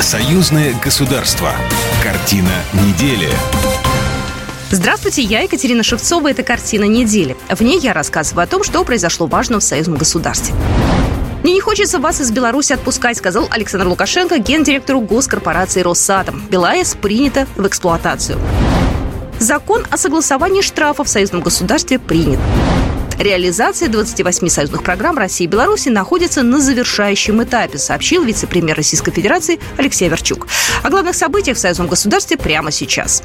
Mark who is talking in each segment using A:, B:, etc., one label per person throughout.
A: Союзное государство. Картина недели.
B: Здравствуйте, я Екатерина Шевцова. Это «Картина недели». В ней я рассказываю о том, что произошло важно в союзном государстве. Мне не хочется вас из Беларуси отпускать, сказал Александр Лукашенко гендиректору госкорпорации «Росатом». БелАЭС принято в эксплуатацию. Закон о согласовании штрафов в союзном государстве принят. Реализация 28 союзных программ России и Беларуси находится на завершающем этапе, сообщил вице-премьер Российской Федерации Алексей Верчук. О главных событиях в союзном государстве прямо сейчас.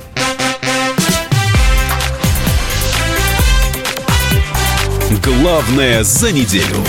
A: Главное за неделю.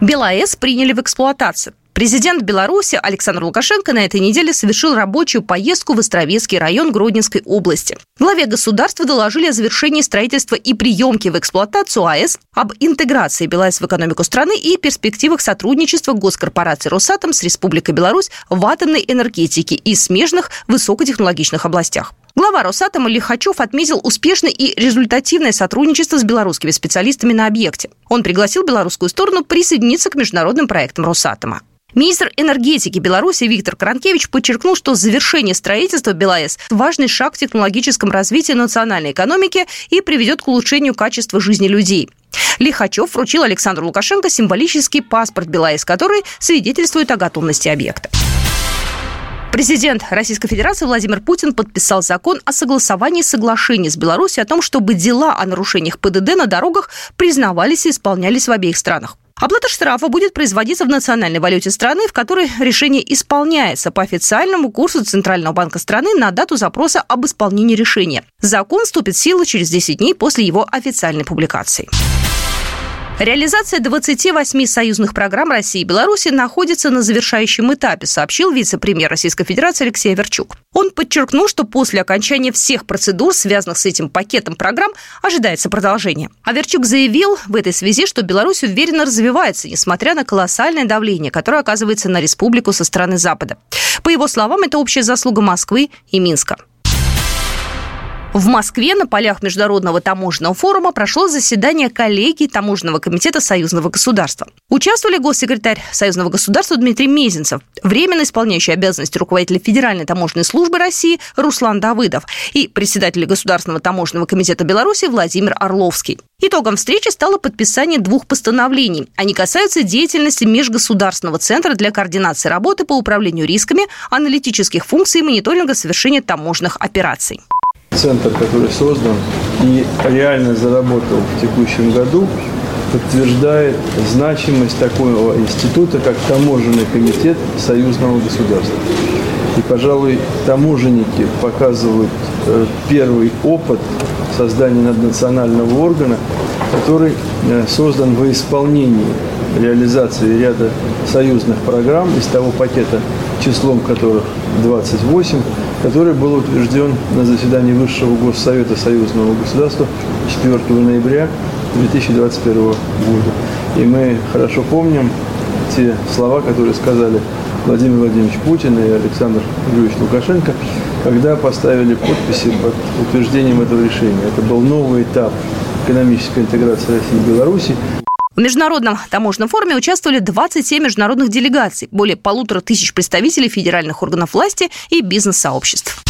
B: БелАЭС приняли в эксплуатацию. Президент Беларуси Александр Лукашенко на этой неделе совершил рабочую поездку в Островецкий район Гродненской области. Главе государства доложили о завершении строительства и приемки в эксплуатацию АЭС, об интеграции БелАЭС в экономику страны и перспективах сотрудничества госкорпорации «Росатом» с Республикой Беларусь в атомной энергетике и смежных высокотехнологичных областях. Глава Росатома Лихачев отметил успешное и результативное сотрудничество с белорусскими специалистами на объекте. Он пригласил белорусскую сторону присоединиться к международным проектам Росатома. Министр энергетики Беларуси Виктор Кранкевич подчеркнул, что завершение строительства БелАЭС – важный шаг в технологическом развитии национальной экономики и приведет к улучшению качества жизни людей. Лихачев вручил Александру Лукашенко символический паспорт БелАЭС, который свидетельствует о готовности объекта. Президент Российской Федерации Владимир Путин подписал закон о согласовании соглашений с Беларусью о том, чтобы дела о нарушениях ПДД на дорогах признавались и исполнялись в обеих странах. Оплата штрафа будет производиться в национальной валюте страны, в которой решение исполняется по официальному курсу Центрального банка страны на дату запроса об исполнении решения. Закон вступит в силу через 10 дней после его официальной публикации. Реализация 28 союзных программ России и Беларуси находится на завершающем этапе, сообщил вице-премьер Российской Федерации Алексей Верчук. Он подчеркнул, что после окончания всех процедур, связанных с этим пакетом программ, ожидается продолжение. А Верчук заявил в этой связи, что Беларусь уверенно развивается, несмотря на колоссальное давление, которое оказывается на республику со стороны Запада. По его словам, это общая заслуга Москвы и Минска. В Москве на полях Международного таможенного форума прошло заседание коллегии Таможенного комитета Союзного государства. Участвовали госсекретарь Союзного государства Дмитрий Мезенцев, временно исполняющий обязанности руководителя Федеральной таможенной службы России Руслан Давыдов и председатель Государственного таможенного комитета Беларуси Владимир Орловский. Итогом встречи стало подписание двух постановлений. Они касаются деятельности Межгосударственного центра для координации работы по управлению рисками, аналитических функций и мониторинга совершения таможенных операций
C: центр, который создан и реально заработал в текущем году, подтверждает значимость такого института, как таможенный комитет союзного государства. И, пожалуй, таможенники показывают э, первый опыт создания наднационального органа, который э, создан во исполнении реализации ряда союзных программ из того пакета, числом которых 28, который был утвержден на заседании Высшего Госсовета Союзного государства 4 ноября 2021 года. И мы хорошо помним те слова, которые сказали Владимир Владимирович Путин и Александр Юрьевич Лукашенко, когда поставили подписи под утверждением этого решения. Это был новый этап экономической интеграции России и Беларуси.
B: В Международном таможенном форуме участвовали 27 международных делегаций, более полутора тысяч представителей федеральных органов власти и бизнес-сообществ.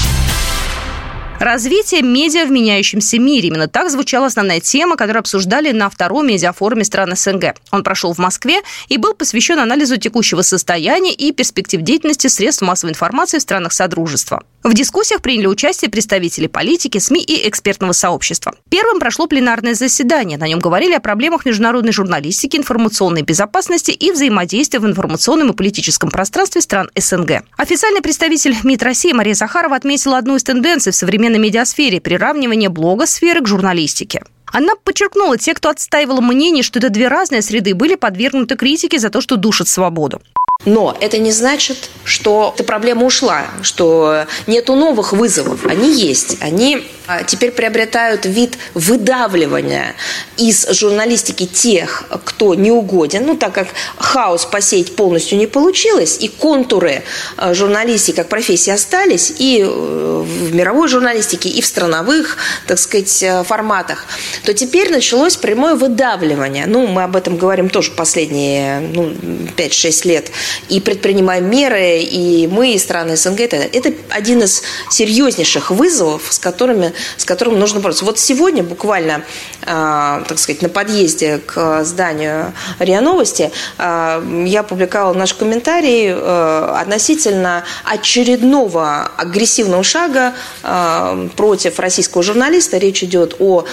B: Развитие медиа в меняющемся мире. Именно так звучала основная тема, которую обсуждали на втором медиафоруме стран СНГ. Он прошел в Москве и был посвящен анализу текущего состояния и перспектив деятельности средств массовой информации в странах Содружества. В дискуссиях приняли участие представители политики, СМИ и экспертного сообщества. Первым прошло пленарное заседание. На нем говорили о проблемах международной журналистики, информационной безопасности и взаимодействия в информационном и политическом пространстве стран СНГ. Официальный представитель МИД России Мария Захарова отметила одну из тенденций в современной медиасфере – приравнивание блогосферы к журналистике. Она подчеркнула, те, кто отстаивал мнение, что это две разные среды, были подвергнуты критике за то, что душат свободу.
D: Но это не значит, что эта проблема ушла, что нету новых вызовов. Они есть. Они а, теперь приобретают вид выдавливания из журналистики тех, кто не угоден. Ну, так как хаос посеять полностью не получилось, и контуры а, журналистики как профессии остались и э, в мировой журналистике, и в страновых, так сказать, э, форматах, то теперь началось прямое выдавливание. Ну, мы об этом говорим тоже последние ну, 5-6 лет – и предпринимаем меры, и мы, и страны СНГ. Это один из серьезнейших вызовов, с которыми, с которым нужно бороться. Вот сегодня буквально, а, так сказать, на подъезде к зданию РИА Новости а, я публиковала наш комментарий относительно очередного агрессивного шага против российского журналиста. Речь идет о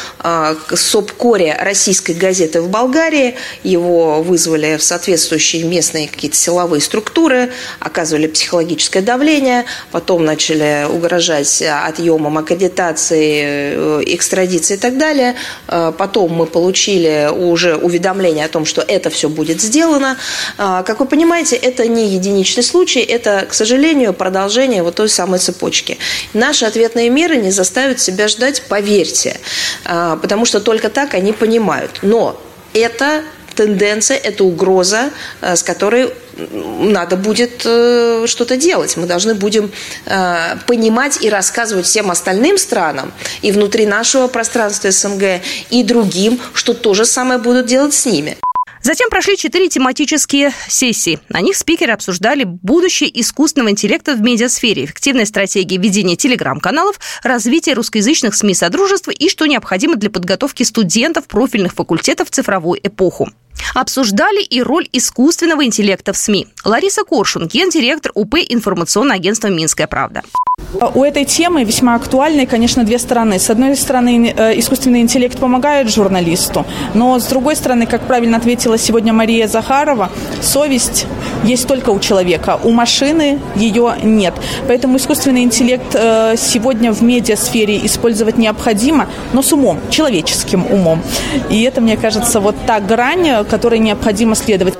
D: СОПКОРе российской газеты в Болгарии. Его вызвали в соответствующие местные какие-то силовые структуры, оказывали психологическое давление, потом начали угрожать отъемом аккредитации, э, экстрадиции и так далее. Э, потом мы получили уже уведомление о том, что это все будет сделано. Э, как вы понимаете, это не единичный случай, это, к сожалению, продолжение вот той самой цепочки. Наши ответные меры не заставят себя ждать, поверьте, потому что только так они понимают. Но это тенденция, это угроза, с которой надо будет э, что-то делать. Мы должны будем э, понимать и рассказывать всем остальным странам и внутри нашего пространства СНГ, и другим, что то же самое будут делать с ними.
B: Затем прошли четыре тематические сессии. На них спикеры обсуждали будущее искусственного интеллекта в медиасфере, эффективные стратегии ведения телеграм-каналов, развитие русскоязычных СМИ Содружества и что необходимо для подготовки студентов профильных факультетов в цифровую эпоху. Обсуждали и роль искусственного интеллекта в СМИ. Лариса Коршун, гендиректор УП информационного агентства «Минская правда».
E: У этой темы весьма актуальны, конечно, две стороны. С одной стороны, э, искусственный интеллект помогает журналисту, но с другой стороны, как правильно ответила сегодня Мария Захарова, совесть есть только у человека, у машины ее нет. Поэтому искусственный интеллект э, сегодня в медиасфере использовать необходимо, но с умом, человеческим умом. И это, мне кажется, вот та грань, которой необходимо следовать.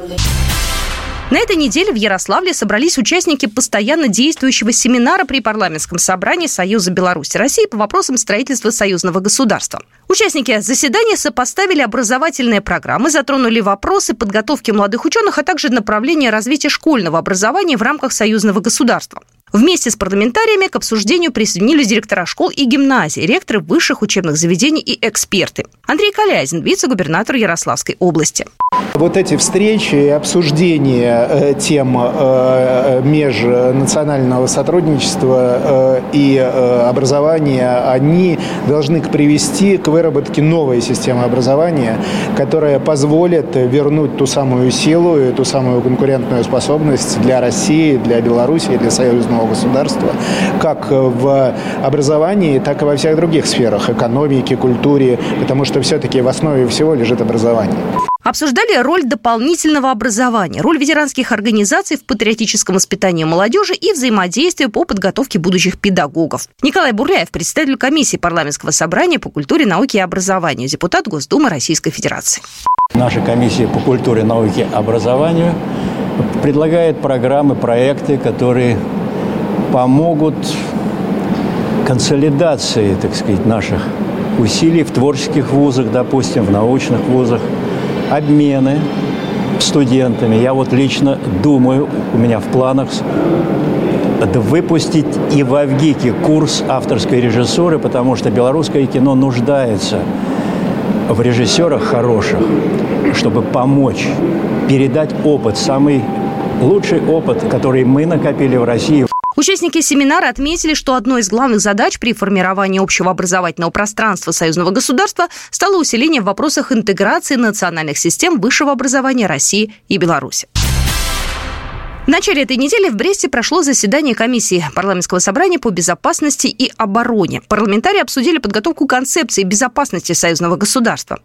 B: На этой неделе в Ярославле собрались участники постоянно действующего семинара при парламентском собрании Союза Беларуси России по вопросам строительства союзного государства. Участники заседания сопоставили образовательные программы, затронули вопросы подготовки молодых ученых, а также направления развития школьного образования в рамках союзного государства. Вместе с парламентариями к обсуждению присоединились директора школ и гимназий, ректоры высших учебных заведений и эксперты. Андрей Калязин, вице-губернатор Ярославской области.
F: Вот эти встречи и обсуждения э, тем э, межнационального сотрудничества э, и образования, они должны привести к выработке новой системы образования, которая позволит вернуть ту самую силу и ту самую конкурентную способность для России, для Беларуси, для союзного союзного государства, как в образовании, так и во всех других сферах, экономике, культуре, потому что все-таки в основе всего лежит образование.
B: Обсуждали роль дополнительного образования, роль ветеранских организаций в патриотическом воспитании молодежи и взаимодействие по подготовке будущих педагогов. Николай Бурляев, председатель комиссии парламентского собрания по культуре, науке и образованию, депутат Госдумы Российской Федерации.
G: Наша комиссия по культуре, науке и образованию предлагает программы, проекты, которые помогут консолидации, так сказать, наших усилий в творческих вузах, допустим, в научных вузах, обмены студентами. Я вот лично думаю, у меня в планах выпустить и в Авгике курс авторской режиссуры, потому что белорусское кино нуждается в режиссерах хороших, чтобы помочь передать опыт, самый лучший опыт, который мы накопили в России.
B: Участники семинара отметили, что одной из главных задач при формировании общего образовательного пространства союзного государства стало усиление в вопросах интеграции национальных систем высшего образования России и Беларуси. В начале этой недели в Бресте прошло заседание комиссии парламентского собрания по безопасности и обороне. Парламентарии обсудили подготовку концепции безопасности союзного государства.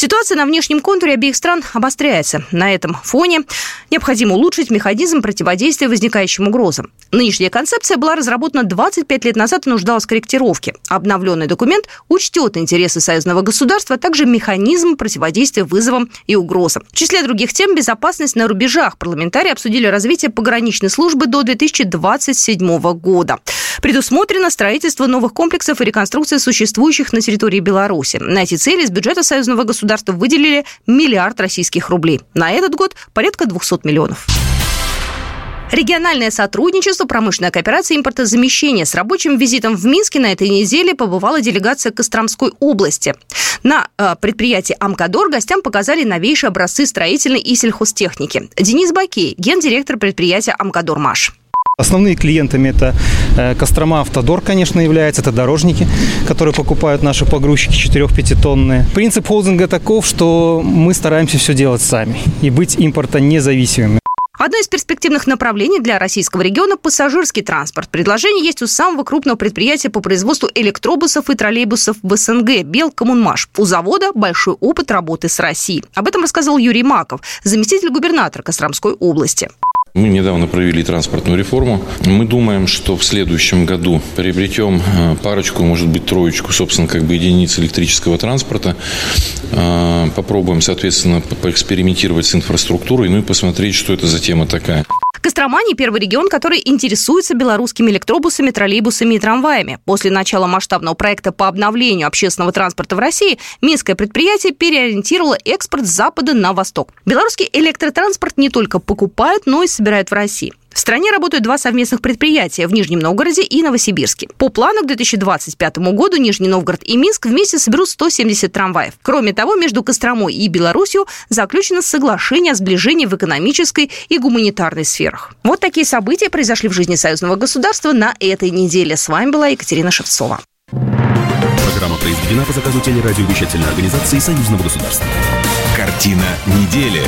B: Ситуация на внешнем контуре обеих стран обостряется. На этом фоне необходимо улучшить механизм противодействия возникающим угрозам. Нынешняя концепция была разработана 25 лет назад и нуждалась в корректировке. Обновленный документ учтет интересы союзного государства, а также механизм противодействия вызовам и угрозам. В числе других тем безопасность на рубежах. Парламентарии обсудили развитие пограничной службы до 2027 года. Предусмотрено строительство новых комплексов и реконструкция существующих на территории Беларуси. На эти цели из бюджета союзного государства государства выделили миллиард российских рублей. На этот год порядка 200 миллионов. Региональное сотрудничество, промышленная кооперация, импортозамещение. С рабочим визитом в Минске на этой неделе побывала делегация Костромской области. На э, предприятии «Амкадор» гостям показали новейшие образцы строительной и сельхозтехники. Денис Бакей, гендиректор предприятия «Амкадор Маш».
H: Основные клиентами это э, Кострома Автодор, конечно, является. Это дорожники, которые покупают наши погрузчики 4-5 тонны. Принцип холдинга таков, что мы стараемся все делать сами и быть импорта независимыми.
B: Одно из перспективных направлений для российского региона – пассажирский транспорт. Предложение есть у самого крупного предприятия по производству электробусов и троллейбусов в СНГ – Белкоммунмаш. У завода большой опыт работы с Россией. Об этом рассказал Юрий Маков, заместитель губернатора Костромской области.
I: Мы недавно провели транспортную реформу. Мы думаем, что в следующем году приобретем э, парочку, может быть, троечку, собственно, как бы единиц электрического транспорта. Э, попробуем, соответственно, поэкспериментировать с инфраструктурой, ну и посмотреть, что это за тема такая.
B: Кострома не первый регион, который интересуется белорусскими электробусами, троллейбусами и трамваями. После начала масштабного проекта по обновлению общественного транспорта в России Минское предприятие переориентировало экспорт с запада на восток. Белорусский электротранспорт не только покупают, но и собирают в России. В стране работают два совместных предприятия в Нижнем Новгороде и Новосибирске. По плану к 2025 году Нижний Новгород и Минск вместе соберут 170 трамваев. Кроме того, между Костромой и Беларусью заключено соглашение о сближении в экономической и гуманитарной сферах. Вот такие события произошли в жизни союзного государства на этой неделе. С вами была Екатерина Шевцова.
A: Программа произведена по заказу телерадиовещательной организации Союзного государства. Картина недели.